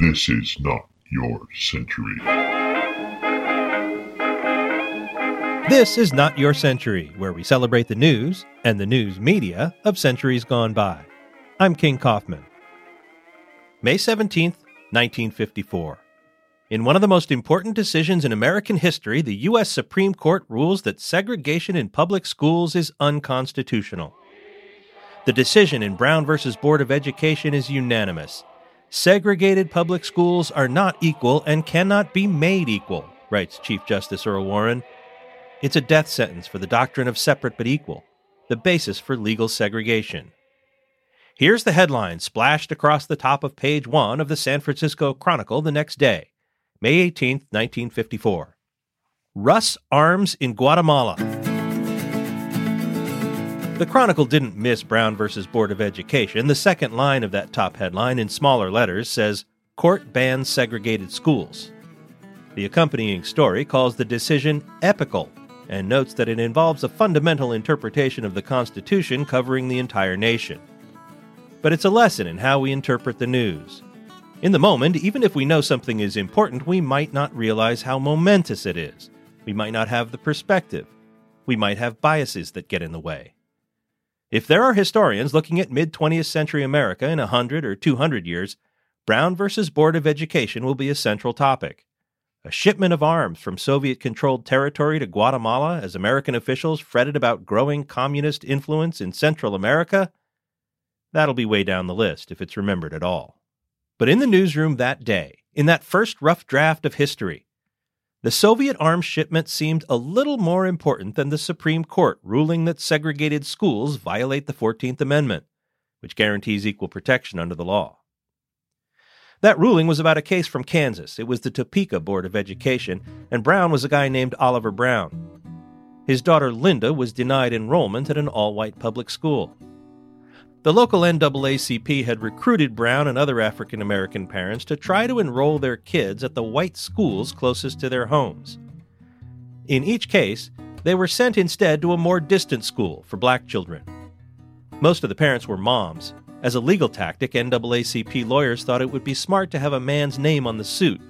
This is not your century. This is Not Your Century, where we celebrate the news and the news media of centuries gone by. I'm King Kaufman. May 17th, 1954. In one of the most important decisions in American history, the U.S. Supreme Court rules that segregation in public schools is unconstitutional. The decision in Brown v. Board of Education is unanimous. Segregated public schools are not equal and cannot be made equal, writes Chief Justice Earl Warren. It's a death sentence for the doctrine of separate but equal, the basis for legal segregation. Here's the headline splashed across the top of page one of the San Francisco Chronicle the next day, May 18, 1954. Russ arms in Guatemala. The Chronicle didn't miss Brown versus Board of Education. The second line of that top headline in smaller letters says, Court bans segregated schools. The accompanying story calls the decision epical and notes that it involves a fundamental interpretation of the Constitution covering the entire nation. But it's a lesson in how we interpret the news. In the moment, even if we know something is important, we might not realize how momentous it is. We might not have the perspective. We might have biases that get in the way. If there are historians looking at mid 20th century America in 100 or 200 years, Brown versus Board of Education will be a central topic. A shipment of arms from Soviet controlled territory to Guatemala as American officials fretted about growing communist influence in Central America? That'll be way down the list if it's remembered at all. But in the newsroom that day, in that first rough draft of history, the Soviet arms shipment seemed a little more important than the Supreme Court ruling that segregated schools violate the 14th Amendment, which guarantees equal protection under the law. That ruling was about a case from Kansas. It was the Topeka Board of Education, and Brown was a guy named Oliver Brown. His daughter Linda was denied enrollment at an all white public school. The local NAACP had recruited Brown and other African American parents to try to enroll their kids at the white schools closest to their homes. In each case, they were sent instead to a more distant school for black children. Most of the parents were moms. As a legal tactic, NAACP lawyers thought it would be smart to have a man's name on the suit,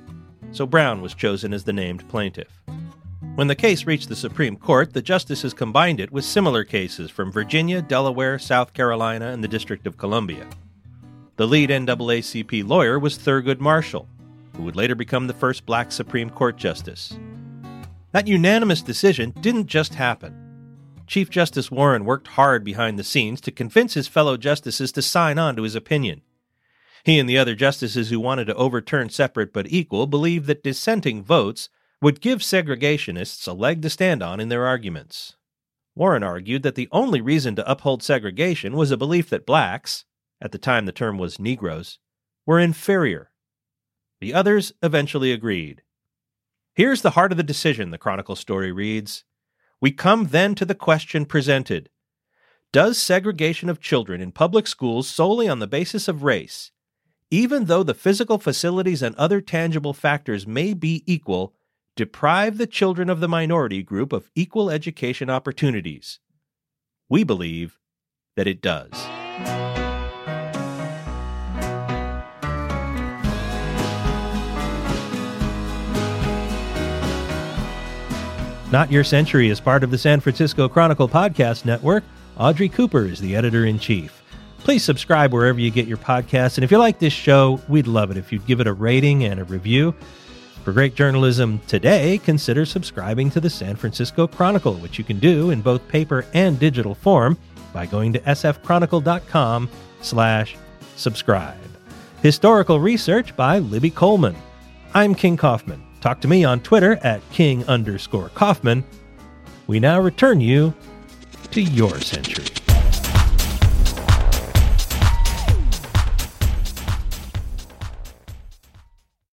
so Brown was chosen as the named plaintiff. When the case reached the Supreme Court, the justices combined it with similar cases from Virginia, Delaware, South Carolina, and the District of Columbia. The lead NAACP lawyer was Thurgood Marshall, who would later become the first black Supreme Court justice. That unanimous decision didn't just happen. Chief Justice Warren worked hard behind the scenes to convince his fellow justices to sign on to his opinion. He and the other justices who wanted to overturn separate but equal believed that dissenting votes would give segregationists a leg to stand on in their arguments. Warren argued that the only reason to uphold segregation was a belief that blacks, at the time the term was Negroes, were inferior. The others eventually agreed. Here's the heart of the decision, the Chronicle story reads. We come then to the question presented Does segregation of children in public schools solely on the basis of race, even though the physical facilities and other tangible factors may be equal, deprive the children of the minority group of equal education opportunities? We believe that it does. Not Your Century is part of the San Francisco Chronicle Podcast Network. Audrey Cooper is the editor in chief. Please subscribe wherever you get your podcasts. And if you like this show, we'd love it if you'd give it a rating and a review. For great journalism today, consider subscribing to the San Francisco Chronicle, which you can do in both paper and digital form by going to sfchronicle.com slash subscribe. Historical research by Libby Coleman. I'm King Kaufman. Talk to me on Twitter at king underscore Kaufman. We now return you to your century.